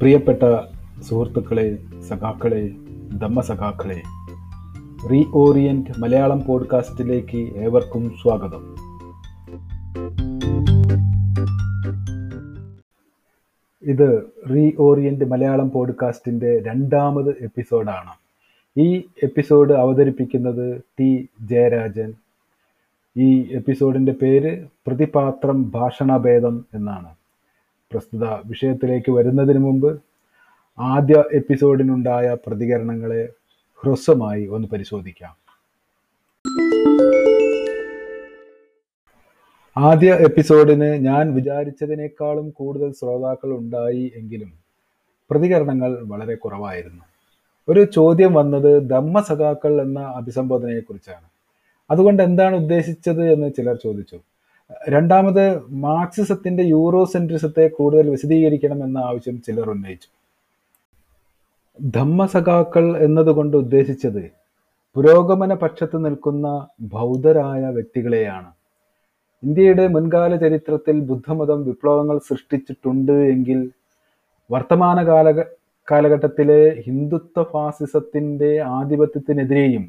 പ്രിയപ്പെട്ട സുഹൃത്തുക്കളെ സഖാക്കളെ ദമ്മസഖാക്കളെ റീ ഓറിയന്റ് മലയാളം പോഡ്കാസ്റ്റിലേക്ക് ഏവർക്കും സ്വാഗതം. ഇത് റീ ഓറിയന്റ് മലയാളം പോഡ്കാസ്റ്റിന്റെ രണ്ടാമത് എപ്പിസോഡാണ്. ഈ എപ്പിസോഡ് അവതരിപ്പിക്കുന്നത് ടി ജയരാജൻ. ഈ എപ്പിസോഡിന്റെ പേര് പ്രതിപാത്രം ഭാഷണഭേദം എന്നാണ്. പ്രസ്തുത വിഷയത്തിലേക്ക് വരുന്നതിന് മുമ്പ് ആദ്യ എപ്പിസോഡിനുണ്ടായ പ്രതികരണങ്ങളെ ഹ്രസ്വമായി ഒന്ന് പരിശോധിക്കാം. ആദ്യ എപ്പിസോഡിന് ഞാൻ വിചാരിച്ചതിനേക്കാളും കൂടുതൽ ശ്രോതാക്കൾ ഉണ്ടായി എങ്കിലും പ്രതികരണങ്ങൾ വളരെ കുറവായിരുന്നു. ഒരു ചോദ്യം വന്നത് ധമ്മസഖാക്കൾ എന്ന അഭിസംബോധനയെക്കുറിച്ചാണ്. അതുകൊണ്ട് എന്താണ് ഉദ്ദേശിച്ചത് എന്ന് ചിലർ ചോദിച്ചു. രണ്ടാമത് മാർക്സിസത്തിന്റെ യൂറോസെൻട്രിസത്തെ കൂടുതൽ വിശദീകരിക്കണം എന്ന ആവശ്യം ചിലർ ഉന്നയിച്ചു. ധമ്മസഖാക്കൾ എന്നതുകൊണ്ട് ഉദ്ദേശിച്ചത് പുരോഗമന പക്ഷത്ത് നിൽക്കുന്ന ബൗദ്ധരായ വ്യക്തികളെയാണ്. ഇന്ത്യയുടെ മുൻകാല ചരിത്രത്തിൽ ബുദ്ധമതം വിപ്ലവങ്ങൾ സൃഷ്ടിച്ചിട്ടുണ്ട് എങ്കിൽ വർത്തമാന കാല കാലഘട്ടത്തിലെ ഹിന്ദുത്വ ഫാസിസത്തിന്റെ ആധിപത്യത്തിനെതിരെയും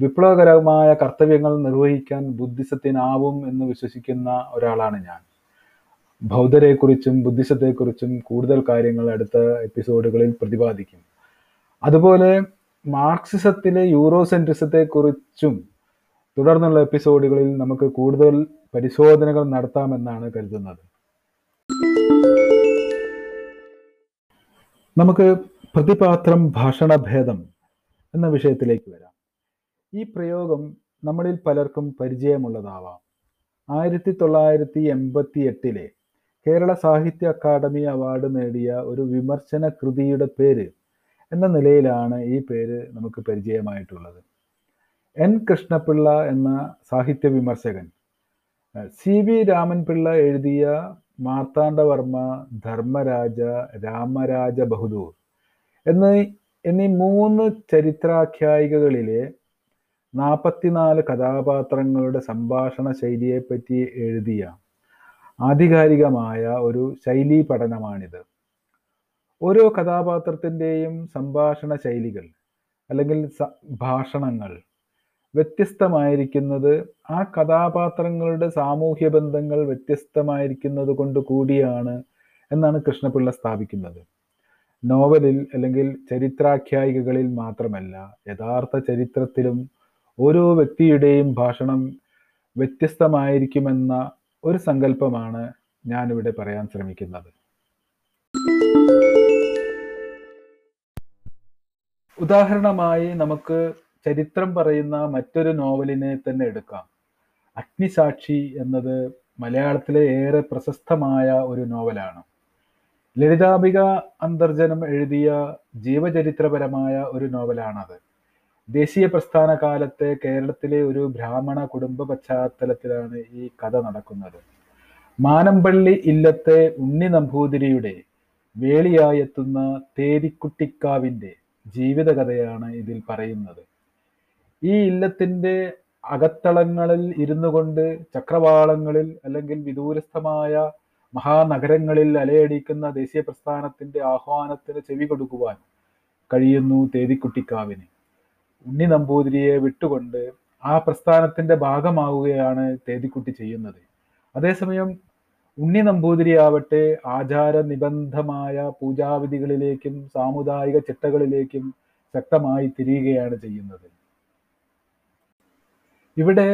വിപ്ലവകരമായ കർത്തവ്യങ്ങൾ നിർവഹിക്കാൻ ബുദ്ധിസത്തിനാവും എന്ന് വിശ്വസിക്കുന്ന ഒരാളാണ് ഞാൻ. ബൗദ്ധരെക്കുറിച്ചും ബുദ്ധിസത്തെക്കുറിച്ചും കൂടുതൽ കാര്യങ്ങൾ അടുത്ത എപ്പിസോഡുകളിൽ പ്രതിപാദിക്കും. അതുപോലെ മാർക്സിസത്തിലെ യൂറോസെൻട്രിസത്തെക്കുറിച്ചും തുടർന്നുള്ള എപ്പിസോഡുകളിൽ നമുക്ക് കൂടുതൽ പരിശോധനകൾ നടത്താമെന്നാണ് കരുതുന്നത്. നമുക്ക് പ്രതിപാത്രം ഭാഷണഭേദം എന്ന വിഷയത്തിലേക്ക് വരാം. ഈ പ്രയോഗം നമ്മളിൽ പലർക്കും പരിചയമുള്ളതാവാം. ആയിരത്തി തൊള്ളായിരത്തി എൺപത്തി എട്ടിലെ കേരള സാഹിത്യ അക്കാദമി അവാർഡ് നേടിയ ഒരു വിമർശന കൃതിയുടെ പേര് എന്ന നിലയിലാണ് ഈ പേര് നമുക്ക് പരിചയമായിട്ടുള്ളത്. എൻ. കൃഷ്ണപിള്ള എന്ന സാഹിത്യ വിമർശകൻ സി. വി. രാമൻപിള്ള എഴുതിയ മാർത്താണ്ഡവർമ്മ ധർമ്മരാജ രാമരാജ ബഹദൂർ എന്നീ എന്നീ മൂന്ന് ചരിത്രാഖ്യായികകളിലെ നാൽപ്പത്തിനാല് കഥാപാത്രങ്ങളുടെ സംഭാഷണ ശൈലിയെപ്പറ്റി എഴുതിയ ആധികാരികമായ ഒരു ശൈലീ പഠനമാണിത്. ഓരോ കഥാപാത്രത്തിന്റെയും സംഭാഷണ ശൈലികൾ അല്ലെങ്കിൽ ഭാഷണങ്ങൾ വ്യത്യസ്തമായിരിക്കുന്നത് ആ കഥാപാത്രങ്ങളുടെ സാമൂഹ്യ ബന്ധങ്ങൾ വ്യത്യസ്തമായിരിക്കുന്നത് കൊണ്ട് കൂടിയാണ് എന്നാണ് കൃഷ്ണപിള്ള സ്ഥാപിക്കുന്നത്. നോവലിൽ അല്ലെങ്കിൽ ചരിത്രാഖ്യായികകളിൽ മാത്രമല്ല യഥാർത്ഥ ചരിത്രത്തിലും ഓരോ വ്യക്തിയുടെയും ഭാഷണം വ്യത്യസ്തമായിരിക്കുമെന്ന ഒരു സങ്കല്പമാണ് ഞാനിവിടെ പറയാൻ ശ്രമിക്കുന്നത്. ഉദാഹരണമായി നമുക്ക് ചരിത്രം പറയുന്ന മറ്റൊരു നോവലിനെ തന്നെ എടുക്കാം. അഗ്നിസാക്ഷി എന്നത് മലയാളത്തിലെ ഏറെ പ്രശസ്തമായ ഒരു നോവലാണ്. ലളിതാംബിക അന്തർജനം എഴുതിയ ജീവചരിത്രപരമായ ഒരു നോവലാണത്. ദേശീയ പ്രസ്ഥാന കാലത്തെ കേരളത്തിലെ ഒരു ബ്രാഹ്മണ കുടുംബ പശ്ചാത്തലത്തിലാണ് ഈ കഥ നടക്കുന്നത്. മാനമ്പള്ളി ഇല്ലത്തെ ഉണ്ണി നമ്പൂതിരിയുടെ വേളിയായെത്തുന്ന തേരിക്കുട്ടിക്കാവിന്റെ ജീവിതകഥയാണ് ഇതിൽ പറയുന്നത്. ഈ ഇല്ലത്തിന്റെ അകത്തളങ്ങളിൽ ഇരുന്നു കൊണ്ട് ചക്രവാളങ്ങളിൽ അല്ലെങ്കിൽ വിദൂരസ്ഥമായ മഹാനഗരങ്ങളിൽ അലയടിക്കുന്ന ദേശീയ പ്രസ്ഥാനത്തിന്റെ ആഹ്വാനത്തിന് ചെവി കൊടുക്കുവാൻ കഴിയുന്നു തേതിക്കുട്ടിക്കാവിന്. ഉണ്ണി നമ്പൂതിരിയെ വിട്ടുകൊണ്ട് ആ പ്രസ്ഥാനത്തിന്റെ ഭാഗമാവുകയാണ് തേതിക്കുട്ടി ചെയ്യുന്നത്. അതേസമയം ഉണ്ണി നമ്പൂതിരി ആവട്ടെ ആചാര നിബന്ധമായ പൂജാവിധികളിലേക്കും സാമുദായിക ചിട്ടകളിലേക്കും ശക്തമായി തിരിയുകയാണ് ചെയ്യുന്നത്. ഇവിടെ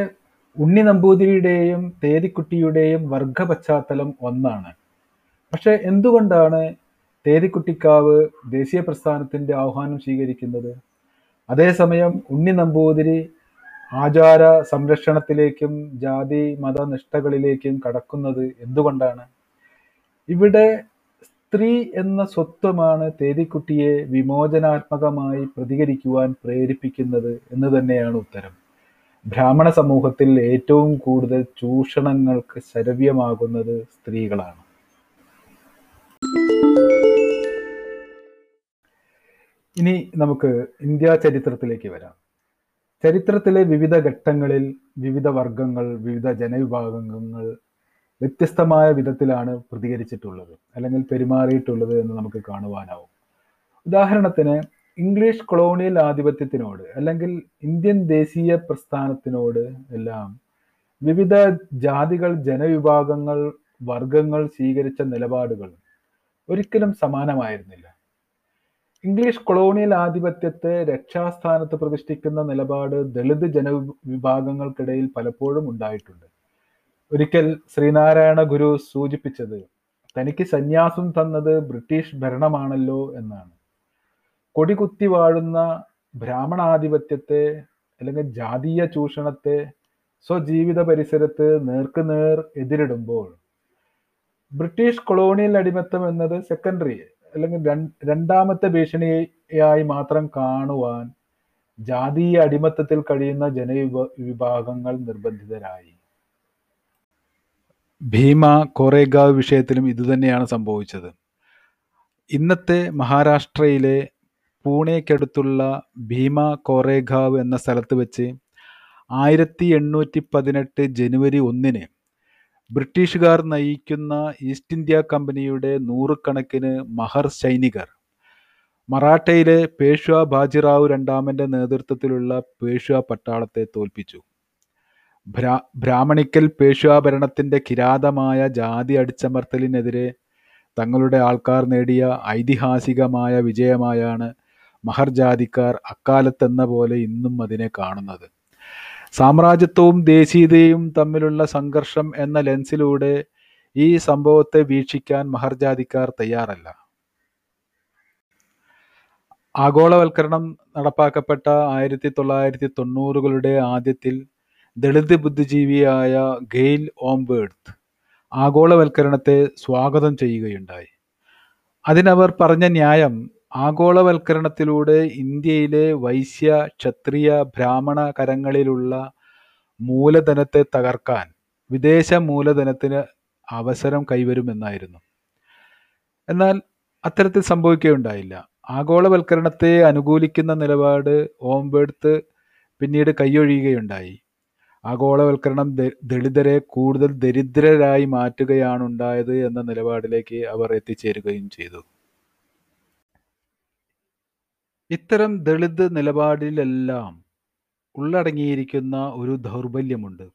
ഉണ്ണി നമ്പൂതിരിയുടെയും തേതിക്കുട്ടിയുടെയും വർഗ പശ്ചാത്തലം ഒന്നാണ്. പക്ഷെ എന്തുകൊണ്ടാണ് തേതിക്കുട്ടിക്കാവ് ദേശീയ പ്രസ്ഥാനത്തിന്റെ ആഹ്വാനം സ്വീകരിക്കുന്നത്? അതേസമയം ഉണ്ണി നമ്പൂതിരി ആചാര സംരക്ഷണത്തിലേക്കും ജാതി മതനിഷ്ഠകളിലേക്കും കടക്കുന്നത് എന്തുകൊണ്ടാണ്? ഇവിടെ സ്ത്രീ എന്ന സ്വത്വമാണ് തേതിക്കുട്ടിയെ വിമോചനാത്മകമായി പ്രതികരിക്കുവാൻ പ്രേരിപ്പിക്കുന്നത് എന്ന് തന്നെയാണ് ഉത്തരം. ബ്രാഹ്മണ സമൂഹത്തിൽ ഏറ്റവും കൂടുതൽ ചൂഷണങ്ങൾക്ക് ശരവ്യമാകുന്നത് സ്ത്രീകളാണ്. ഇനി നമുക്ക് ഇന്ത്യ ചരിത്രത്തിലേക്ക് വരാം. ചരിത്രത്തിലെ വിവിധ ഘട്ടങ്ങളിൽ വിവിധ വർഗങ്ങൾ വിവിധ ജനവിഭാഗങ്ങൾ വ്യത്യസ്തമായ വിധത്തിലാണ് പ്രതികരിച്ചിട്ടുള്ളത് അല്ലെങ്കിൽ പെരുമാറിയിട്ടുള്ളത് എന്ന് നമുക്ക് കാണുവാനാവും. ഉദാഹരണത്തിന് ഇംഗ്ലീഷ് കൊളോണിയൽ ആധിപത്യത്തിനോട് അല്ലെങ്കിൽ ഇന്ത്യൻ ദേശീയ പ്രസ്ഥാനത്തിനോട് എല്ലാം വിവിധ ജാതികൾ ജനവിഭാഗങ്ങൾ വർഗങ്ങൾ സ്വീകരിച്ച നിലപാടുകൾ ഒരിക്കലും സമാനമായിരുന്നില്ല. ഇംഗ്ലീഷ് കൊളോണിയൽ ആധിപത്യത്തെ രക്ഷാസ്ഥാനത്ത് പ്രതിഷ്ഠിക്കുന്ന നിലപാട് ദളിത് ജനവിഭാഗങ്ങൾക്കിടയിൽ പലപ്പോഴും ഉണ്ടായിട്ടുണ്ട്. ഒരിക്കൽ ശ്രീനാരായണ ഗുരു സൂചിപ്പിച്ചത് തനിക്ക് സന്യാസം തന്നത് ബ്രിട്ടീഷ് ഭരണമാണല്ലോ എന്നാണ്. കൊടികുത്തി വാഴുന്ന ബ്രാഹ്മണാധിപത്യത്തെ അല്ലെങ്കിൽ ജാതീയ ചൂഷണത്തെ സ്വജീവിത പരിസരത്ത് നേർക്കുനേർ എതിരിടുമ്പോൾ ബ്രിട്ടീഷ് കൊളോണിയൽ അടിമത്തം എന്നത് സെക്കൻഡറി അല്ലെങ്കിൽ രണ്ടാമത്തെ ഭീഷണിയായി മാത്രം കാണുവാൻ ജാതീയ അടിമത്തത്തിൽ കഴിയുന്ന ജനവിഭാഗങ്ങൾ വിഭാഗങ്ങൾ നിർബന്ധിതരായി. ഭീമ കോറേഗാവ് വിഷയത്തിലും ഇതുതന്നെയാണ് സംഭവിച്ചത്. ഇന്നത്തെ മഹാരാഷ്ട്രയിലെ പൂണെക്കടുത്തുള്ള ഭീമ കോറേഗാവ് എന്ന സ്ഥലത്ത് വെച്ച് ആയിരത്തി എണ്ണൂറ്റി പതിനെട്ട് ജനുവരി ഒന്നിന് ബ്രിട്ടീഷുകാർ നയിക്കുന്ന ഈസ്റ്റ് ഇന്ത്യ കമ്പനിയുടെ നൂറുകണക്കിന് മഹർ സൈനികർ. മറാഠയിലെ പേഷ്വ ബാജിറാവു രണ്ടാമന്റെ നേതൃത്വത്തിലുള്ള പേഷ്വ പട്ടാളത്തെ തോൽപ്പിച്ചു. ഭ്രാ ബ്രാഹ്മണിക്കൽ പേഷ്വ ഭരണത്തിന്റെ കിരാതമായ ജാതി അടിച്ചമർത്തലിനെതിരെ തങ്ങളുടെ ആൾക്കാർ നേടിയ ഐതിഹാസികമായ വിജയമായാണ് മഹർ ജാതിക്കാർ അക്കാലത്തെന്ന പോലെ ഇന്നും അതിനെ കാണുന്നത്. സാമ്രാജ്യത്വവും ദേശീയതയും തമ്മിലുള്ള സംഘർഷം എന്ന ലെൻസിലൂടെ ഈ സംഭവത്തെ വീക്ഷിക്കാൻ മഹർജാതിക്കാർ തയ്യാറല്ല. ആഗോളവൽക്കരണം നടപ്പാക്കപ്പെട്ട ആയിരത്തി തൊള്ളായിരത്തി തൊണ്ണൂറുകളുടെ ആദ്യത്തിൽ ദളിത് ബുദ്ധിജീവിയായ ഗെയിൽ ഓംബേർത്ത് ആഗോളവൽക്കരണത്തെ സ്വാഗതം ചെയ്യുകയുണ്ടായി. അതിനവർ പറഞ്ഞ ന്യായം ആഗോളവൽക്കരണത്തിലൂടെ ഇന്ത്യയിലെ വൈശ്യ ക്ഷത്രിയ ബ്രാഹ്മണ കരങ്ങളിലുള്ള മൂലധനത്തെ തകർക്കാൻ വിദേശ മൂലധനത്തിന് അവസരം കൈവരുമെന്നായിരുന്നു. എന്നാൽ അത്തരത്തിൽ സംഭവിക്കുകയുണ്ടായില്ല. ആഗോളവൽക്കരണത്തെ അനുകൂലിക്കുന്ന നിലപാട് ഓംബേർത്ത് പിന്നീട് കൈയൊഴിയുകയുണ്ടായി. ആഗോളവൽക്കരണം ദളിതരെ കൂടുതൽ ദരിദ്രരായി മാറ്റുകയാണുണ്ടായത് എന്ന നിലപാടിലേക്ക് അവർ എത്തിച്ചേരുകയും ചെയ്തു. ഇത്തരം ദളിത് നിലപാടിലെല്ലാം ഉള്ളടങ്ങിയിരിക്കുന്ന ഒരു ദൗർബല്യമുണ്ട്.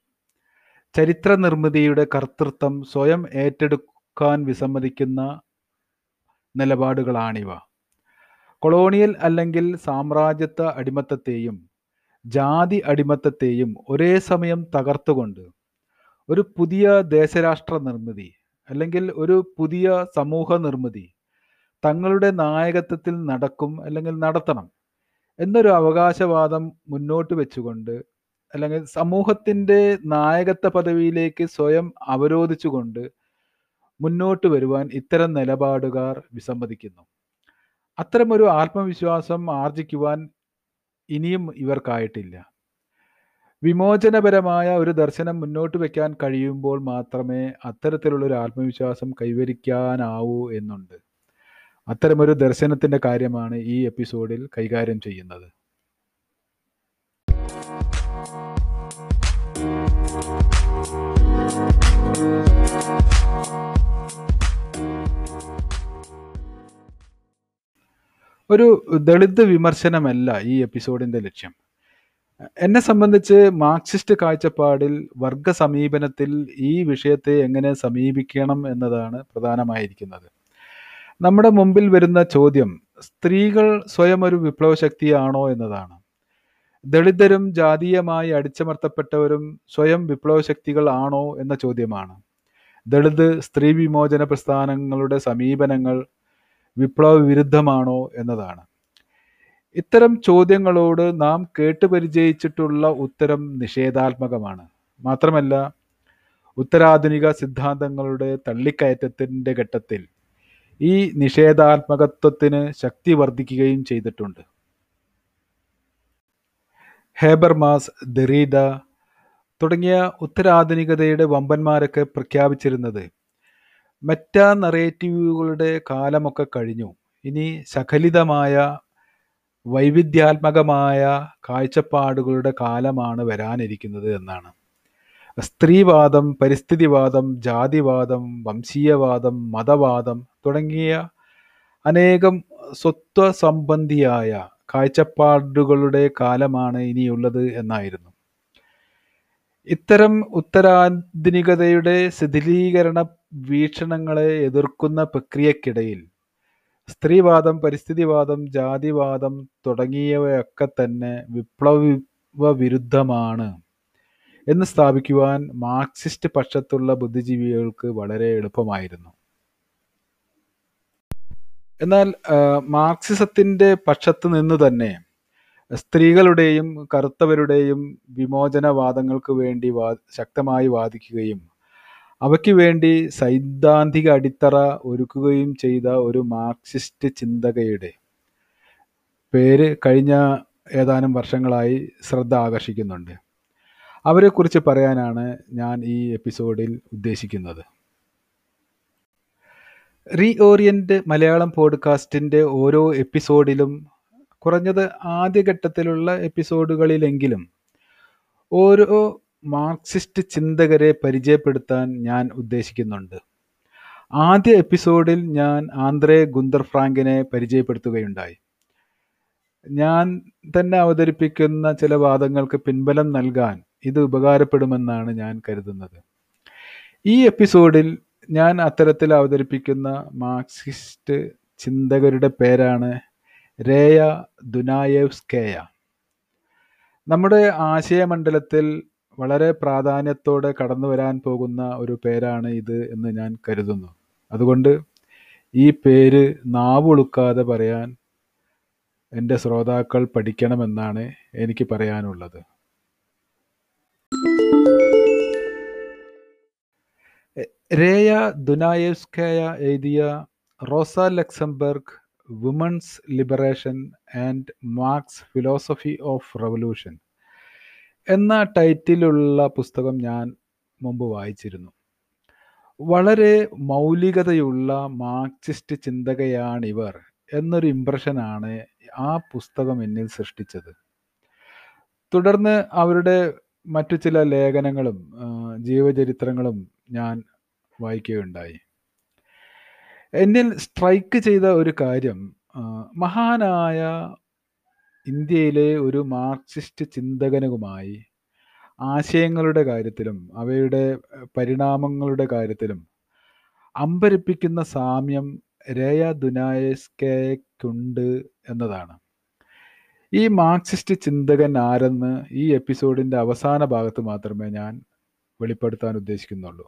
ചരിത്ര നിർമ്മിതിയുടെ കർത്തൃത്വം സ്വയം ഏറ്റെടുക്കാൻ വിസമ്മതിക്കുന്ന നിലപാടുകളാണിവ. കൊളോണിയൽ അല്ലെങ്കിൽ സാമ്രാജ്യത്വ അടിമത്തത്തെയും ജാതി അടിമത്തത്തെയും ഒരേ സമയം തകർത്തുകൊണ്ട് ഒരു പുതിയ ദേശരാഷ്ട്ര നിർമ്മിതി അല്ലെങ്കിൽ ഒരു പുതിയ സമൂഹ നിർമ്മിതി തങ്ങളുടെ നായകത്വത്തിൽ നടക്കും അല്ലെങ്കിൽ നടത്തണം എന്നൊരു അവകാശവാദം മുന്നോട്ട് വെച്ചുകൊണ്ട് അല്ലെങ്കിൽ സമൂഹത്തിന്റെ നായകത്വ പദവിയിലേക്ക് സ്വയം അവരോധിച്ചുകൊണ്ട് മുന്നോട്ട് വരുവാൻ ഇത്തരം നിലപാടുകാർ വിസമ്മതിക്കുന്നു. അത്തരമൊരു ആത്മവിശ്വാസം ആർജിക്കുവാൻ ഇനിയും ഇവർക്കായിട്ടില്ല. വിമോചനപരമായ ഒരു ദർശനം മുന്നോട്ട് വയ്ക്കാൻ കഴിയുമ്പോൾ മാത്രമേ അത്തരത്തിലുള്ളൊരു ആത്മവിശ്വാസം കൈവരിക്കാനാവൂ എന്നുണ്ട്. അത്തരമൊരു ദർശനത്തിന്റെ കാര്യമാണ് ഈ എപ്പിസോഡിൽ കൈകാര്യം ചെയ്യുന്നത്. ഒരു ദളിത് വിമർശനമല്ല ഈ എപ്പിസോഡിന്റെ ലക്ഷ്യം. എന്നെ സംബന്ധിച്ച് മാർക്സിസ്റ്റ് കാഴ്ചപ്പാടിൽ വർഗ സമീപനത്തിൽ ഈ വിഷയത്തെ എങ്ങനെ സമീപിക്കണം എന്നതാണ് പ്രധാനമായിരിക്കുന്നത്. നമ്മുടെ മുമ്പിൽ വരുന്ന ചോദ്യം സ്ത്രീകൾ സ്വയം ഒരു വിപ്ലവശക്തിയാണോ എന്നതാണ്. ദളിതരും ജാതീയമായി അടിച്ചമർത്തപ്പെട്ടവരും സ്വയം വിപ്ലവ ശക്തികൾ ആണോ എന്ന ചോദ്യമാണ്. ദളിത് സ്ത്രീ വിമോചന പ്രസ്ഥാനങ്ങളുടെ സമീപനങ്ങൾ വിപ്ലവ വിരുദ്ധമാണോ എന്നതാണ്. ഇത്തരം ചോദ്യങ്ങളോട് നാം കേട്ടുപരിചയിച്ചിട്ടുള്ള ഉത്തരം നിഷേധാത്മകമാണ്. മാത്രമല്ല ഉത്തരാധുനിക സിദ്ധാന്തങ്ങളുടെ തള്ളിക്കയറ്റത്തിന്റെ ഘട്ടത്തിൽ ഈ നിഷേധാത്മകത്വത്തിന് ശക്തി വർദ്ധിക്കുകയും ചെയ്തിട്ടുണ്ട്. ഹേബർമാസ് ദറീദ തുടങ്ങിയ ഉത്തരാധുനികതയുടെ വമ്പന്മാരൊക്കെ പ്രഖ്യാപിച്ചിരുന്നത് മെറ്റാ നറേറ്റീവുകളുടെ കാലമൊക്കെ കഴിഞ്ഞു. ഇനി സകലിതമായ വൈവിധ്യാത്മകമായ കാഴ്ചപ്പാടുകളുടെ കാലമാണ് വരാനിരിക്കുന്നത് എന്നാണ്. സ്ത്രീവാദം പരിസ്ഥിതിവാദം ജാതിവാദം വംശീയവാദം മതവാദം തുടങ്ങിയ അനേകം സ്വത്വ സംബന്ധിയായ കാഴ്ചപ്പാടുകളുടെ കാലമാണ് ഇനിയുള്ളത് എന്നായിരുന്നു. ഇത്തരം ഉത്തരാധുനികതയുടെ ശിഥിലീകരണ വീക്ഷണങ്ങളെ എതിർക്കുന്ന പ്രക്രിയക്കിടയിൽ സ്ത്രീവാദം പരിസ്ഥിതിവാദം ജാതിവാദം തുടങ്ങിയവയൊക്കെ തന്നെ വിപ്ലവ വിരുദ്ധമാണ്. എന്ന് സ്ഥാപിക്കുവാൻ മാർക്സിസ്റ്റ് പക്ഷത്തുള്ള ബുദ്ധിജീവികൾക്ക് വളരെ എളുപ്പമായിരുന്നു. എന്നാൽ മാർക്സിസത്തിന്റെ പക്ഷത്ത് നിന്ന് തന്നെ സ്ത്രീകളുടെയും കറുത്തവരുടെയും വിമോചനവാദങ്ങൾക്ക് വേണ്ടി വാ ശക്തമായി വാദിക്കുകയും അവയ്ക്ക് വേണ്ടി സൈദ്ധാന്തിക അടിത്തറ ഒരുക്കുകയും ചെയ്ത ഒരു മാർക്സിസ്റ്റ് ചിന്തകയുടെ പേര് കഴിഞ്ഞ ഏതാനും വർഷങ്ങളായി ശ്രദ്ധ ആകർഷിക്കുന്നുണ്ട്. അവരെക്കുറിച്ച് പറയാനാണ് ഞാൻ ഈ എപ്പിസോഡിൽ ഉദ്ദേശിക്കുന്നത്. റീ ഓറിയന്റ് മലയാളം പോഡ്കാസ്റ്റിന്റെ ഓരോ എപ്പിസോഡിലും കുറഞ്ഞത് ആദ്യഘട്ടത്തിലുള്ള എപ്പിസോഡുകളിലെങ്കിലും ഓരോ മാർക്സിസ്റ്റ് ചിന്തകരെ പരിചയപ്പെടുത്താൻ ഞാൻ ഉദ്ദേശിക്കുന്നുണ്ട്. ആദ്യ എപ്പിസോഡിൽ ഞാൻ ആന്ധ്രേ ഗുന്ദർ ഫ്രാങ്കിനെ പരിചയപ്പെടുത്തുകയുണ്ടായി. ഞാൻ തന്നെ അവതരിപ്പിക്കുന്ന ചില വാദങ്ങൾക്ക് പിൻബലം നൽകാൻ ഇത് ഉപകാരപ്പെടുമെന്നാണ് ഞാൻ കരുതുന്നത്. ഈ എപ്പിസോഡിൽ ഞാൻ അത്തരത്തിൽ അവതരിപ്പിക്കുന്ന മാർക്സിസ്റ്റ് ചിന്തകരുടെ പേരാണ് രേയ ദുനായേവ്സ്കേയ. നമ്മുടെ ആശയമണ്ഡലത്തിൽ വളരെ പ്രാധാന്യത്തോടെ കടന്നു വരാൻ പോകുന്ന ഒരു പേരാണ് ഇത് എന്ന് ഞാൻ കരുതുന്നു. അതുകൊണ്ട് ഈ പേര് നാവുളുക്കാതെ പറയാൻ എന്റെ ശ്രോതാക്കൾ പഠിക്കണമെന്നാണ് എനിക്ക് പറയാനുള്ളത്. രേയ ദുനായേവ്സ്കയ എഴുതിയ Rosa Luxemburg women's liberation and Marx's philosophy of revolution എന്ന ടൈറ്റിലുള്ള പുസ്തകം ഞാൻ മുമ്പ് വായിച്ചിരുന്നു. വളരെ മൗലികതയുള്ള മാർക്സിസ്റ്റ് ചിന്തകയാണിവർ എന്നൊരു ഇംപ്രഷനാണ് ആ പുസ്തകം എന്നിൽ സൃഷ്ടിച്ചത്. തുടർന്ന് അവരുടെ മറ്റു ചില ലേഖനങ്ങളും ജീവചരിത്രങ്ങളും ഞാൻ വായിക്കുകയുണ്ടായി. എന്നിൽ സ്ട്രൈക്ക് ചെയ്ത ഒരു കാര്യം മഹാനായ ഇന്ത്യയിലെ ഒരു മാർക്സിസ്റ്റ് ചിന്തകനുമായി ആശയങ്ങളുടെ കാര്യത്തിലും അവയുടെ പരിണാമങ്ങളുടെ കാര്യത്തിലും അമ്പരിപ്പിക്കുന്ന സാമ്യം രേയ ദുനായസ്കയ്ക്കുണ്ട് എന്നതാണ്. ഈ മാർക്സിസ്റ്റ് ചിന്തകൻ ആരെന്ന് ഈ എപ്പിസോഡിന്റെ അവസാന ഭാഗത്ത് മാത്രമേ ഞാൻ വെളിപ്പെടുത്താൻ ഉദ്ദേശിക്കുന്നുള്ളൂ.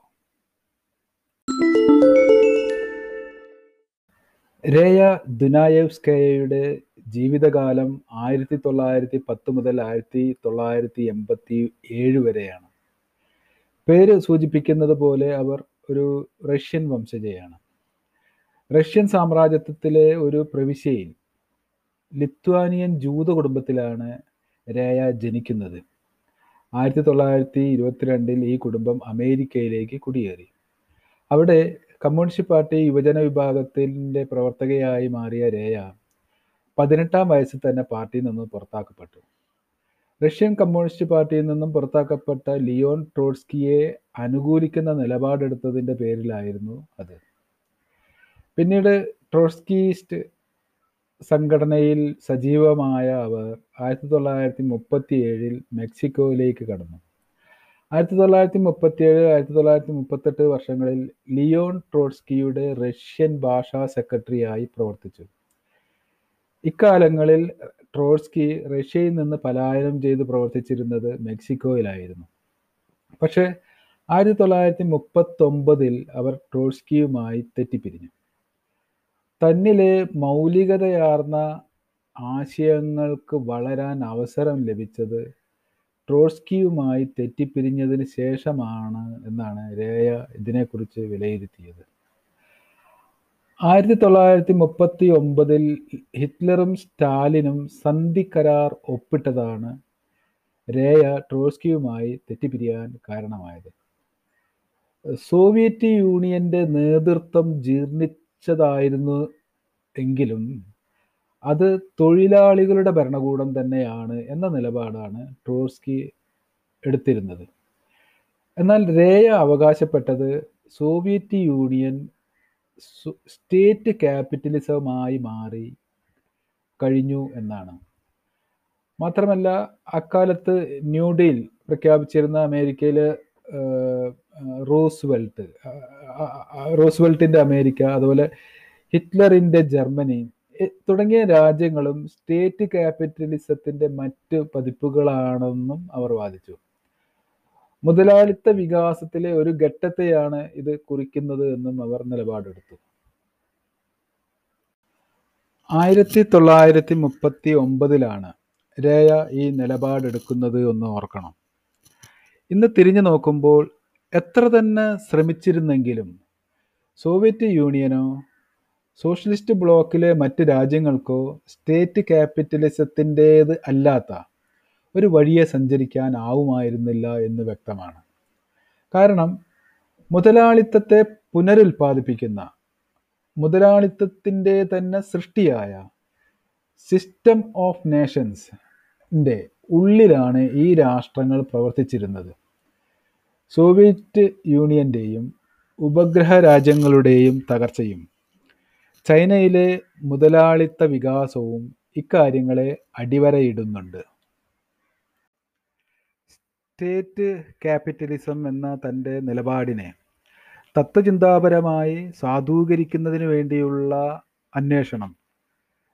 രേയ ദുനായേവ്സ്കയയുടെ ജീവിതകാലം ആയിരത്തി തൊള്ളായിരത്തി പത്ത് മുതൽ ആയിരത്തി തൊള്ളായിരത്തി എൺപത്തി ഏഴ് വരെയാണ്. പേര് സൂചിപ്പിക്കുന്നത് പോലെ അവർ ഒരു റഷ്യൻ വംശജയാണ്. റഷ്യൻ സാമ്രാജ്യത്വത്തിലെ ഒരു പ്രവിശ്യയിൽ ലിത്വാനിയൻ ജൂത കുടുംബത്തിലാണ് രേയ ജനിക്കുന്നത്. ആയിരത്തി തൊള്ളായിരത്തി ഇരുപത്തിരണ്ടിൽ ഈ കുടുംബം അമേരിക്കയിലേക്ക് കുടിയേറി. അവിടെ കമ്മ്യൂണിസ്റ്റ് പാർട്ടി യുവജന വിഭാഗത്തിന്റെ പ്രവർത്തകയായി മാറിയ രേയ പതിനെട്ടാം വയസ്സിൽ തന്നെ പാർട്ടിയിൽ നിന്ന് പുറത്താക്കപ്പെട്ടു. റഷ്യൻ കമ്മ്യൂണിസ്റ്റ് പാർട്ടിയിൽ നിന്നും പുറത്താക്കപ്പെട്ട ലിയോൺ ട്രോട്സ്കിയെ അനുകൂലിക്കുന്ന നിലപാടെടുത്തതിന്റെ പേരിലായിരുന്നു അത്. പിന്നീട് ട്രോട്സ്കിയിസ്റ്റ് സംഘടനയിൽ സജീവമായ അവർ ആയിരത്തി തൊള്ളായിരത്തി മുപ്പത്തി ഏഴിൽ മെക്സിക്കോയിലേക്ക് കടന്നു. ആയിരത്തി തൊള്ളായിരത്തി മുപ്പത്തിയേഴ് ആയിരത്തി തൊള്ളായിരത്തി മുപ്പത്തെട്ട് വർഷങ്ങളിൽ ലിയോൺ ട്രോട്സ്കിയുടെ റഷ്യൻ ഭാഷാ സെക്രട്ടറിയായി പ്രവർത്തിച്ചു. ഇക്കാലങ്ങളിൽ ട്രോട്സ്കി റഷ്യയിൽ നിന്ന് പലായനം ചെയ്ത് പ്രവർത്തിച്ചിരുന്നത് മെക്സിക്കോയിലായിരുന്നു. പക്ഷേ ആയിരത്തി തൊള്ളായിരത്തി മുപ്പത്തൊമ്പതിൽ അവർ ട്രോട്സ്കിയുമായി തെറ്റിപ്പിരിഞ്ഞു. തന്നിലെ മൗലികതയാർന്ന ആശയങ്ങൾക്ക് വളരാൻ അവസരം ലഭിച്ചത് ട്രോട്സ്കിയുമായി തെറ്റിപ്പിരിഞ്ഞതിന് ശേഷമാണ് എന്നാണ് രേയ ഇതിനെക്കുറിച്ച് വിലയിരുത്തിയത്. ആയിരത്തി തൊള്ളായിരത്തി മുപ്പത്തി ഒമ്പതിൽ ഹിറ്റ്ലറും സ്റ്റാലിനും സന്ധി കരാർ ഒപ്പിട്ടതാണ് രേയ ട്രോസ്കിയുമായി തെറ്റിപ്പിരിയാൻ കാരണമായത്. സോവിയറ്റ് യൂണിയന്റെ നേതൃത്വം ജീർണിച്ചതായിരുന്നു എങ്കിലും അത് തൊഴിലാളികളുടെ ഭരണകൂടം തന്നെയാണ് എന്ന നിലപാടാണ് ട്രോസ്കി എടുത്തിരുന്നത്. എന്നാൽ രേയ അവകാശപ്പെട്ടത് സോവിയറ്റ് യൂണിയൻ സ്റ്റേറ്റ് ക്യാപിറ്റലിസമായി മാറി കഴിഞ്ഞു എന്നാണ്. മാത്രമല്ല അക്കാലത്ത് ന്യൂ ഡീൽ പ്രഖ്യാപിച്ചിരുന്ന അമേരിക്കയിലെ റോസ്വെൽട്ട് റോസ്വെൽട്ടിന്റെ അമേരിക്ക അതുപോലെ ഹിറ്റ്ലറിന്റെ ജർമ്മനി തുടങ്ങിയ രാജ്യങ്ങളും സ്റ്റേറ്റ് ക്യാപിറ്റലിസത്തിന്റെ മറ്റ് പതിപ്പുകളാണെന്നും അവർ വാദിച്ചു. മുതലാളിത്ത വികാസത്തിലെ ഒരു ഘട്ടത്തെയാണ് ഇത് കുറിക്കുന്നത് എന്നും അവർ നിലപാടെടുത്തു. ആയിരത്തി തൊള്ളായിരത്തി മുപ്പത്തി ഒമ്പതിലാണ് രേയ ഈ നിലപാടെടുക്കുന്നത് എന്ന് ഓർക്കണം. ഇന്ന് തിരിഞ്ഞു നോക്കുമ്പോൾ എത്ര തന്നെ ശ്രമിച്ചിരുന്നെങ്കിലും സോവിയറ്റ് യൂണിയനോ സോഷ്യലിസ്റ്റ് ബ്ലോക്കിലെ മറ്റ് രാജ്യങ്ങൾക്കോ സ്റ്റേറ്റ് ക്യാപിറ്റലിസത്തിന്റേത് അല്ലാത്ത ഒരു വഴിയെ സഞ്ചരിക്കാൻ ആവുമായിരുന്നില്ല എന്ന് വ്യക്തമാണ്. കാരണം മുതലാളിത്തത്തെ പുനരുൽപ്പാദിപ്പിക്കുന്ന മുതലാളിത്തത്തിന്റെ തന്നെ സൃഷ്ടിയായ സിസ്റ്റം ഓഫ് നേഷൻസിന്റെ ഉള്ളിലാണ് ഈ രാഷ്ട്രങ്ങൾ പ്രവർത്തിച്ചിരുന്നത്. സോവിയറ്റ് യൂണിയന്റെയും ഉപഗ്രഹ രാജ്യങ്ങളുടെയും തകർച്ചയും ചൈനയിലെ മുതലാളിത്ത വികാസവും ഇക്കാര്യങ്ങളെ അടിവരയിടുന്നുണ്ട്. സ്റ്റേറ്റ് ക്യാപിറ്റലിസം എന്ന തന്റെ നിലപാടിനെ തത്വചിന്താപരമായി സാധൂകരിക്കുന്നതിന് വേണ്ടിയുള്ള അന്വേഷണം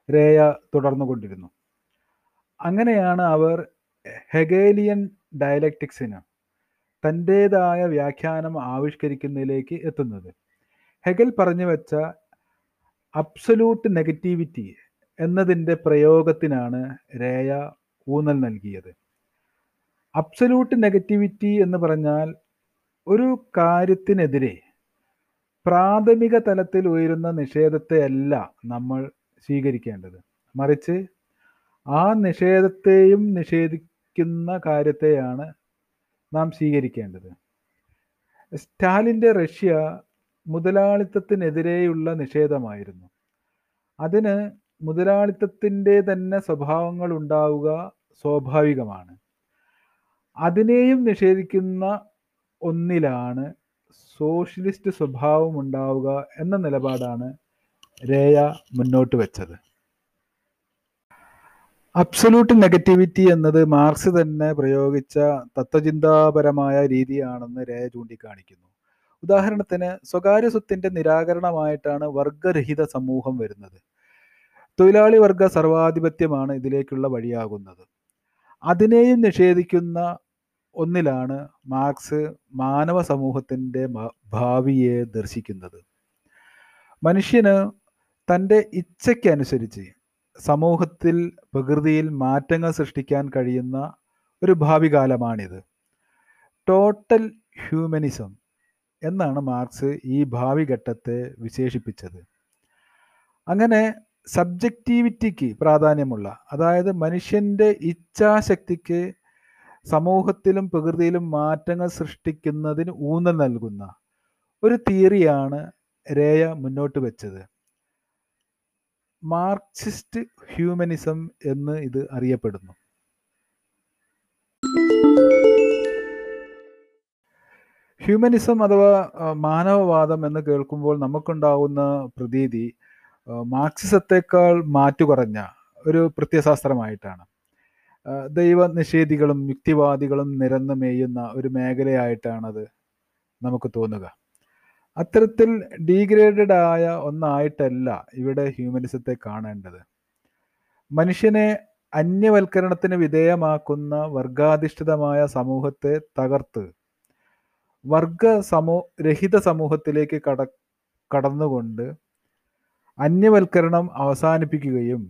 രേയ തുടർന്നുകൊണ്ടിരുന്നു. അങ്ങനെയാണ് അവർ ഹെഗേലിയൻ ഡയലക്റ്റിക്സിന് തന്റേതായ വ്യാഖ്യാനം ആവിഷ്കരിക്കുന്നതിലേക്ക് എത്തുന്നത്. ഹെഗൽ പറഞ്ഞു വെച്ച അബ്സലൂട്ട് നെഗറ്റിവിറ്റി എന്നതിന്റെ പ്രയോഗത്തിനാണ് രേയ ഊന്നൽ നൽകിയത്. അബ്സലൂട്ട് നെഗറ്റിവിറ്റി എന്ന് പറഞ്ഞാൽ ഒരു കാര്യത്തിനെതിരെ പ്രാഥമിക തലത്തിൽ ഉയരുന്ന നിഷേധത്തെ അല്ല നമ്മൾ സ്വീകരിക്കേണ്ടത്. മറിച്ച് ആ നിഷേധത്തെയും നിഷേധിക്കുന്ന കാര്യത്തെയാണ് നാം സ്വീകരിക്കേണ്ടത്. സ്റ്റാലിന്റെ റഷ്യ മുതലാളിത്തത്തിനെതിരെയുള്ള നിഷേധമായിരുന്നു. അതിന് മുതലാളിത്തത്തിന്റെ തന്നെ സ്വഭാവങ്ങൾ ഉണ്ടാവുക സ്വാഭാവികമാണ്. അതിനെയും നിഷേധിക്കുന്ന ഒന്നിലാണ് സോഷ്യലിസ്റ്റ് സ്വഭാവം ഉണ്ടാവുക എന്ന നിലപാടാണ് രേയ മുന്നോട്ട് വെച്ചത്. അബ്സലൂട്ട് നെഗറ്റിവിറ്റി എന്നത് മാർക്സ് തന്നെ പ്രയോഗിച്ച തത്വചിന്താപരമായ രീതിയാണെന്ന് രേയ ചൂണ്ടിക്കാണിക്കുന്നു. ഉദാഹരണത്തിന് സ്വകാര്യ സ്വത്തിന്റെ നിരാകരണമായിട്ടാണ് വർഗരഹിത സമൂഹം വരുന്നത്. തൊഴിലാളി വർഗ സർവാധിപത്യമാണ് ഇതിലേക്കുള്ള വഴിയാകുന്നത്. അതിനെയും നിഷേധിക്കുന്ന ഒന്നിലാണ് മാർക്സ് മാനവ സമൂഹത്തിന്റെ ഭാവിയെ ദർശിക്കുന്നത്. മനുഷ്യന് തന്റെ ഇച്ഛയ്ക്കനുസരിച്ച് സമൂഹത്തിൽ പ്രകൃതിയിൽ മാറ്റങ്ങൾ സൃഷ്ടിക്കാൻ കഴിയുന്ന ഒരു ഭാവി കാലമാണിത് ടോട്ടൽ ഹ്യൂമനിസം എന്നാണ് മാർക്സ് ഈ ഭാവി ഘട്ടത്തെ വിശേഷിപ്പിച്ചത്. അങ്ങനെ സബ്ജക്റ്റിവിറ്റിക്ക് പ്രാധാന്യമുള്ള അതായത് മനുഷ്യന്റെ ഇച്ഛാശക്തിക്ക് സമൂഹത്തിലും പ്രകൃതിയിലും മാറ്റങ്ങൾ സൃഷ്ടിക്കുന്നതിന് ഊന്നൽ നൽകുന്ന ഒരു തിയറിയാണ് രേയ മുന്നോട്ട് വെച്ചത്. മാർക്സിസ്റ്റ് ഹ്യൂമനിസം എന്ന് ഇത് അറിയപ്പെടുന്നു. ഹ്യൂമനിസം അഥവാ മാനവവാദം എന്ന് കേൾക്കുമ്പോൾ നമുക്കുണ്ടാവുന്ന പ്രതീതി മാർക്സിസത്തേക്കാൾ മാറ്റുകുറഞ്ഞ ഒരു പ്രത്യശാസ്ത്രമായിട്ടാണ് ദൈവ നിഷേധികളും യുക്തിവാദികളും നിരന്ന് മേയുന്ന ഒരു മേഖലയായിട്ടാണത് നമുക്ക് തോന്നുക. അത്തരത്തിൽ ഡീഗ്രേഡഡ് ആയ ഒന്നായിട്ടല്ല ഇവിടെ ഹ്യൂമനിസത്തെ കാണേണ്ടത്. മനുഷ്യനെ അന്യവൽക്കരണത്തിന് വിധേയമാക്കുന്ന വർഗാധിഷ്ഠിതമായ സമൂഹത്തെ തകർത്ത് വർഗ സമൂ രഹിത സമൂഹത്തിലേക്ക് കട കടന്നുകൊണ്ട് അന്യവൽക്കരണം അവസാനിപ്പിക്കുകയും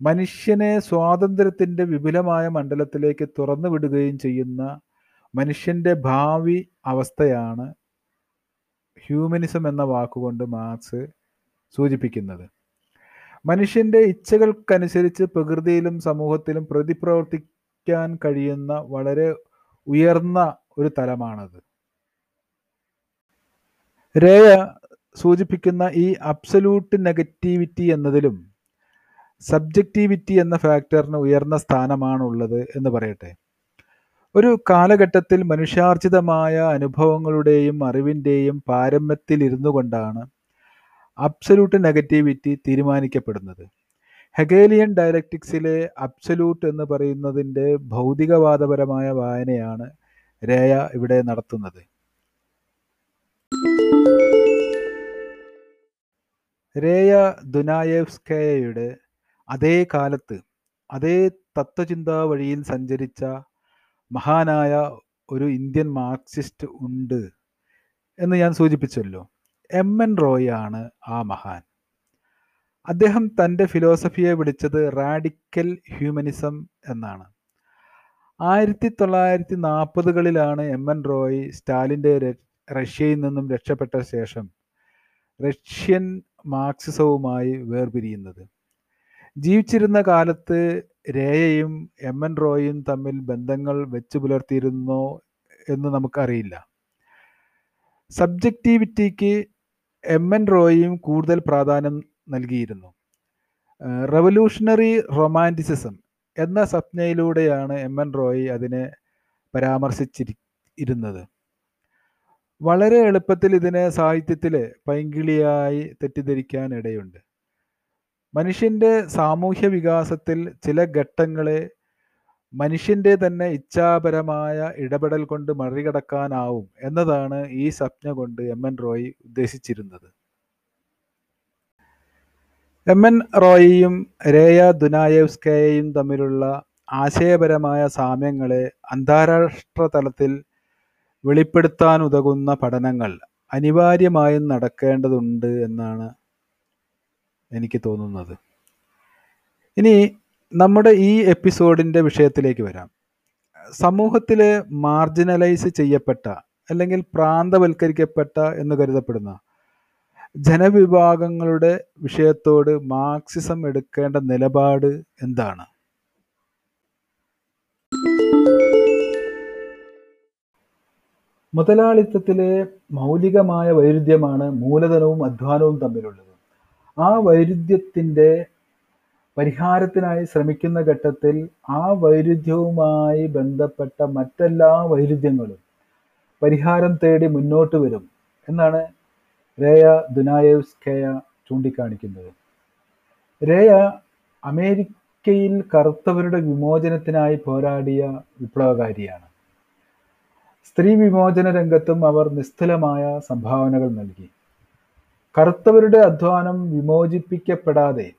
മനുഷ്യനെ സ്വാതന്ത്ര്യത്തിന്റെ വിപുലമായ മണ്ഡലത്തിലേക്ക് തുറന്നു വിടുകയും ചെയ്യുന്ന മനുഷ്യന്റെ ഭാവി അവസ്ഥയാണ് ഹ്യൂമനിസം എന്ന വാക്കുകൊണ്ട് മാർക്സ് സൂചിപ്പിക്കുന്നത്. മനുഷ്യന്റെ ഇച്ഛകൾക്കനുസരിച്ച് പ്രകൃതിയിലും സമൂഹത്തിലും പ്രതിപ്രവർത്തിക്കാൻ കഴിയുന്ന വളരെ ഉയർന്ന ഒരു തലമാണത്. രേയ സൂചിപ്പിക്കുന്ന ഈ അബ്സല്യൂട്ട് നെഗറ്റിവിറ്റി എന്നതിലും സബ്ജക്റ്റിവിറ്റി എന്ന ഫാക്ടറിന് ഉയർന്ന സ്ഥാനമാണുള്ളത് എന്ന് പറയട്ടെ. ഒരു കാലഘട്ടത്തിൽ മനുഷ്യാർജിതമായ അനുഭവങ്ങളുടെയും അറിവിന്റെയും പാരമ്യത്തിലിരുന്നു കൊണ്ടാണ് അബ്സല്യൂട്ട് നെഗറ്റിവിറ്റി തീരുമാനിക്കപ്പെടുന്നത്. ഹെഗേലിയൻ ഡയലക്റ്റിക്സിലെ അബ്സല്യൂട്ട് എന്ന് പറയുന്നതിന്റെ ഭൗതികവാദപരമായ വായനയാണ് രേയ ഇവിടെ നടത്തുന്നത്. രേയ ദുനായേവ്സ്കയയുടെ അതേ കാലത്ത് അതേ തത്വചിന്താ വഴിയിൽ സഞ്ചരിച്ച മഹാനായ ഒരു ഇന്ത്യൻ മാർക്സിസ്റ്റ് ഉണ്ട് എന്ന് ഞാൻ സൂചിപ്പിച്ചല്ലോ. എം എൻ റോയ് ആണ് ആ മഹാൻ. അദ്ദേഹം തന്റെ ഫിലോസഫിയെ വിളിച്ചത് റാഡിക്കൽ ഹ്യൂമനിസം എന്നാണ്. ആയിരത്തി തൊള്ളായിരത്തി നാൽപ്പതുകളിലാണ് എം എൻ റോയ് സ്റ്റാലിന്റെ റഷ്യയിൽ നിന്നും രക്ഷപ്പെട്ട ശേഷം റഷ്യൻ മാർക്സിസവുമായി വേർപിരിയുന്നത്. ജീവിച്ചിരുന്ന കാലത്ത് രേയയും എം എൻ റോയും തമ്മിൽ ബന്ധങ്ങൾ വെച്ചു പുലർത്തിയിരുന്നോ എന്ന് നമുക്കറിയില്ല. സബ്ജക്റ്റിവിറ്റിക്ക് എം എൻ റോയും കൂടുതൽ പ്രാധാന്യം നൽകിയിരുന്നു. റവല്യൂഷണറി റൊമാന്റിസിസം എന്ന സ്വപ്നയിലൂടെയാണ് എം എൻ റോയ് അതിനെ പരാമർശിച്ചിരി ഇരുന്നത്. വളരെ എളുപ്പത്തിൽ ഇതിനെ സാഹിത്യത്തിലെ പൈങ്കിളിയായി തെറ്റിദ്ധരിക്കാൻ ഇടയുണ്ട് മനുഷ്യന്റെ സാമൂഹ്യ വികാസത്തിൽ ചില ഘട്ടങ്ങളെ മനുഷ്യന്റെ തന്നെ ഇച്ഛാപരമായ ഇടപെടൽ കൊണ്ട് മറികടക്കാനാവും എന്നതാണ് ഈ സ്വപ്ന കൊണ്ട് എം എൻ റോയ് ഉദ്ദേശിച്ചിരുന്നത്. എം എൻ റോയിയും രേയ ദുനായേവ്സ്കയെയും തമ്മിലുള്ള ആശയപരമായ സാമ്യങ്ങളെ അന്താരാഷ്ട്ര തലത്തിൽ വെളിപ്പെടുത്താനുതകുന്ന പഠനങ്ങൾ അനിവാര്യമായും നടക്കേണ്ടതുണ്ട് എന്നാണ് എനിക്ക് തോന്നുന്നത്. ഇനി നമ്മുടെ ഈ എപ്പിസോഡിന്റെ വിഷയത്തിലേക്ക് വരാം. സമൂഹത്തിലെ മാർജിനലൈസ് ചെയ്യപ്പെട്ട അല്ലെങ്കിൽ പ്രാന്തവൽക്കരിക്കപ്പെട്ട എന്ന് കരുതപ്പെടുന്ന ജനവിഭാഗങ്ങളുടെ വിഷയത്തോട് മാർക്സിസം എടുക്കേണ്ട നിലപാട് എന്താണ്? മുതലാളിത്തത്തിലെ മൗലികമായ വൈരുദ്ധ്യമാണ് മൂലധനവും അധ്വാനവും തമ്മിലുള്ളത്. ആ വൈരുദ്ധ്യത്തിന്റെ പരിഹാരത്തിനായി ശ്രമിക്കുന്ന ഘട്ടത്തിൽ ആ വൈരുദ്ധ്യവുമായി ബന്ധപ്പെട്ട മറ്റെല്ലാ വൈരുദ്ധ്യങ്ങളും പരിഹാരം തേടി മുന്നോട്ട് വരും എന്നാണ് രേയ ദുനായേവ്സ്കയ ചൂണ്ടിക്കാണിക്കുന്നത്. രേയ അമേരിക്കയിൽ കറുത്തവരുടെ വിമോചനത്തിനായി പോരാടിയ വിപ്ലവകാരിയാണ്. സ്ത്രീ വിമോചന രംഗത്തും അവർ നിസ്തുലമായ സംഭാവനകൾ നൽകി. കറുത്തവരുടെ അധ്വാനം വിമോചിപ്പിക്കപ്പെടാതെ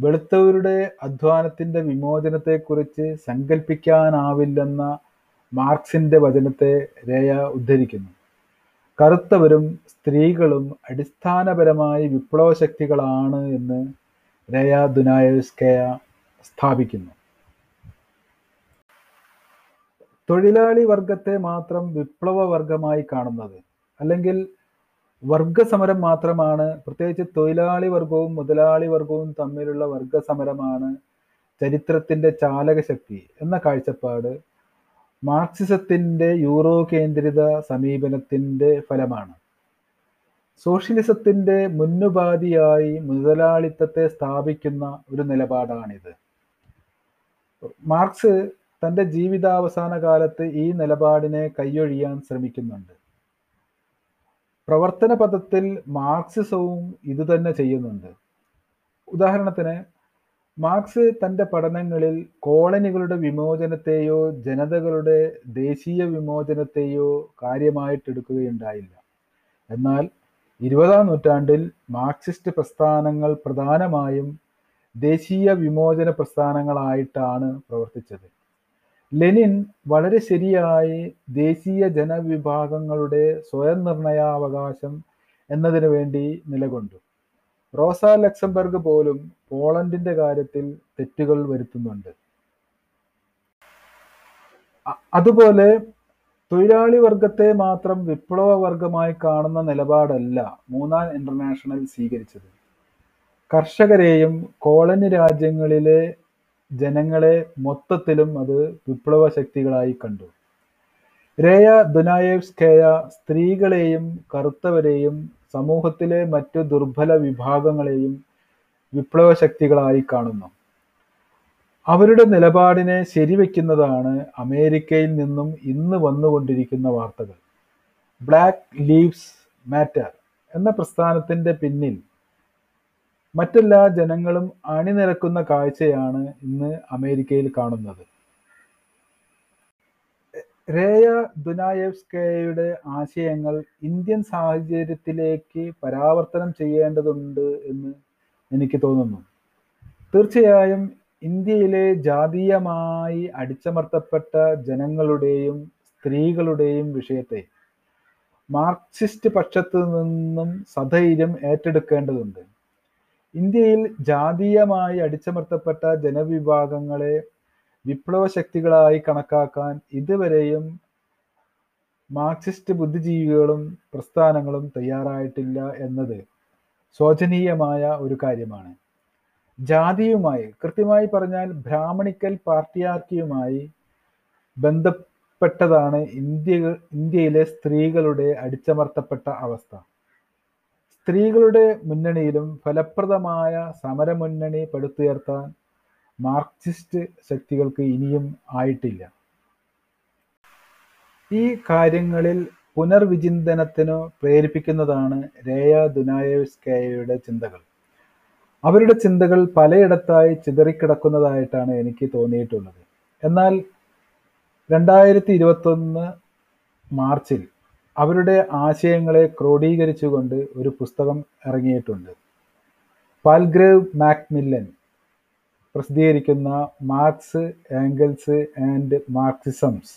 വെളുത്തവരുടെ അധ്വാനത്തിന്റെ വിമോചനത്തെക്കുറിച്ച് സങ്കല്പിക്കാനാവില്ലെന്ന മാർക്സിന്റെ വചനത്തെ രേയ ഉദ്ധരിക്കുന്നു. കറുത്തവരും സ്ത്രീകളും അടിസ്ഥാനപരമായി വിപ്ലവ ശക്തികളാണ് എന്ന് രയ ദുനായസ്കയ സ്ഥാപിക്കുന്നു. തൊഴിലാളി വർഗത്തെ മാത്രം വിപ്ലവ വർഗമായി കാണുന്നത് അല്ലെങ്കിൽ വർഗസമരം മാത്രമാണ് പ്രത്യേകിച്ച് തൊഴിലാളി വർഗവും മുതലാളി വർഗവും തമ്മിലുള്ള വർഗസമരമാണ് ചരിത്രത്തിന്റെ ചാലകശക്തി എന്ന കാഴ്ചപ്പാട് മാർക്സിസത്തിന്റെ യൂറോ കേന്ദ്രിത സമീപനത്തിന്റെ ഫലമാണ്. സോഷ്യലിസത്തിന്റെ മുന്നുപാധിയായി മുതലാളിത്തത്തെ സ്ഥാപിക്കുന്ന ഒരു നിലപാടാണിത്. മാർക്സ് തന്റെ ജീവിതാവസാന കാലത്ത് ഈ നിലപാടിനെ കൈയൊഴിയാൻ ശ്രമിക്കുന്നുണ്ട്. പ്രവർത്തന പദത്തിൽ മാർക്സിസവും ഇതുതന്നെ ചെയ്യുന്നുണ്ട്. ഉദാഹരണത്തിന് മാർക്സ് തന്റെ പഠനങ്ങളിൽ കോളനികളുടെ വിമോചനത്തെയോ ജനതകളുടെ ദേശീയ വിമോചനത്തെയോ കാര്യമായിട്ടെടുക്കുകയുണ്ടായില്ല. എന്നാൽ ഇരുപതാം നൂറ്റാണ്ടിൽ മാർക്സിസ്റ്റ് പ്രസ്ഥാനങ്ങൾ പ്രധാനമായും ദേശീയ വിമോചന പ്രസ്ഥാനങ്ങളായിട്ടാണ് പ്രവർത്തിച്ചത്. ലെനിൻ വളരെ ശരിയായി ദേശീയ ജനവിഭാഗങ്ങളുടെ സ്വയം നിർണയാവകാശം എന്നതിനു വേണ്ടി നിലകൊണ്ടു. റോസ ലക്സംബർഗ് പോലും പോളണ്ടിന്റെ കാര്യത്തിൽ തെറ്റുകൾ വരുത്തുന്നുണ്ട്. അതുപോലെ തൊഴിലാളി വർഗത്തെ മാത്രം വിപ്ലവ വർഗമായി കാണുന്ന നിലപാടല്ല മൂന്നാം ഇന്റർനാഷണൽ സ്വീകരിച്ചത്. കർഷകരെയും കോളനി രാജ്യങ്ങളിലെ ജനങ്ങളെ മൊത്തത്തിലും അത് വിപ്ലവ ശക്തികളായി കണ്ടു. രേയ ദുനായേവ്സ്കേയ സ്ത്രീകളെയും കറുത്തവരെയും സമൂഹത്തിലെ മറ്റു ദുർബല വിഭാഗങ്ങളെയും വിപ്ലവ ശക്തികളായി കാണുന്നു. അവരുടെ നിലപാടിനെ ശരിവെക്കുന്നതാണ് അമേരിക്കയിൽ നിന്നും ഇന്ന് വന്നുകൊണ്ടിരിക്കുന്ന വാർത്തകൾ. ബ്ലാക്ക് ലീവ്സ് മാറ്റർ എന്ന പ്രസ്ഥാനത്തിന്റെ പിന്നിൽ മറ്റെല്ലാ ജനങ്ങളും അണിനിരക്കുന്ന കാഴ്ചയാണ് ഇന്ന് അമേരിക്കയിൽ കാണുന്നത്. രേയ ദുനായേവ്സ്കയുടെ ആശയങ്ങൾ ഇന്ത്യൻ സാഹചര്യത്തിലേക്ക് പരാവർത്തനം ചെയ്യേണ്ടതുണ്ട് എന്ന് എനിക്ക് തോന്നുന്നു. തീർച്ചയായും ഇന്ത്യയിലെ ജാതീയമായി അടിച്ചമർത്തപ്പെട്ട ജനങ്ങളുടെയും സ്ത്രീകളുടെയും വിഷയത്തെ മാർക്സിസ്റ്റ് പക്ഷത്തു നിന്നും സധൈര്യം ഏറ്റെടുക്കേണ്ടതുണ്ട്. ഇന്ത്യയിൽ ജാതീയമായി അടിച്ചമർത്തപ്പെട്ട ജനവിഭാഗങ്ങളെ വിപ്ലവ ശക്തികളായി കണക്കാക്കാൻ ഇതുവരെയും മാർക്സിസ്റ്റ് ബുദ്ധിജീവികളും പ്രസ്ഥാനങ്ങളും തയ്യാറായിട്ടില്ല എന്നത് ശോചനീയമായ ഒരു കാര്യമാണ്. ജാതിയുമായി കൃത്യമായി പറഞ്ഞാൽ ബ്രാഹ്മണിക്കൽ പാർട്ടിയാർക്കിയുമായി ബന്ധപ്പെട്ടതാണ് ഇന്ത്യ ഇന്ത്യയിലെ സ്ത്രീകളുടെ അടിച്ചമർത്തപ്പെട്ട അവസ്ഥ. സ്ത്രീകളുടെ മുന്നണിയിലും ഫലപ്രദമായ സമരമുന്നണി പടുത്തുയർത്താൻ മാർക്സിസ്റ്റ് ശക്തികൾക്ക് ഇനിയും ആയിട്ടില്ല. ഈ കാര്യങ്ങളിൽ പുനർവിചിന്തനത്തിനു പ്രേരിപ്പിക്കുന്നതാണ് രേയ ദുനായേവ്സ്കയുടെ ചിന്തകൾ. അവരുടെ ചിന്തകൾ പലയിടത്തായി ചിതറിക്കിടക്കുന്നതായിട്ടാണ് എനിക്ക് തോന്നിയിട്ടുള്ളത്. എന്നാൽ രണ്ടായിരത്തി ഇരുപത്തൊന്ന് മാർച്ചിൽ അവരുടെ ആശയങ്ങളെ ക്രോഡീകരിച്ചുകൊണ്ട് ഒരു പുസ്തകം ഇറങ്ങിയിട്ടുണ്ട്. Palgrave Macmillan. പ്രസിദ്ധീകരിക്കുന്ന മാർക്സ് ആംഗിൾസ് ആൻഡ് മാർക്സിസംസ്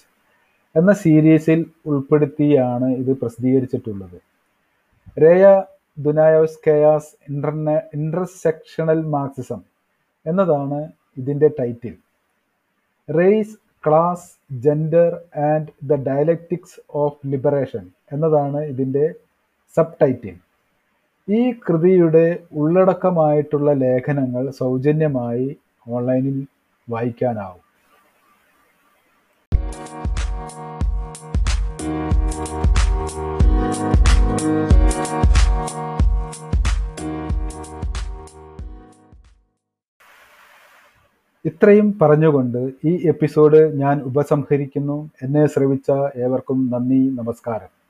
എന്ന സീരീസിൽ ഉൾപ്പെടുത്തിയാണ് ഇത് പ്രസിദ്ധീകരിച്ചിട്ടുള്ളത്. രേയ ദുനായോസ്കയാസ് ഇന്റർന ഇന്റർസെക്ഷണൽ മാർക്സിസം എന്നതാണ് ഇതിന്റെ title. Race class gender and the dialectics of liberation എന്നതാണ് ഇതിന്റെ സബ് ടൈറ്റിൽ ഈ കൃതിയുടെ ഉള്ളടക്കമായിട്ടുള്ള ലേഖനങ്ങൾ സൗജന്യമായി ഓൺലൈനിൽ വായിക്കാനാവും. ഇത്രയും പറഞ്ഞുകൊണ്ട് ഈ എപ്പിസോഡ് ഞാൻ ഉപസംഹരിക്കുന്നു. എന്നെ ശ്രവിച്ച ഏവർക്കും നന്ദി നമസ്കാരം.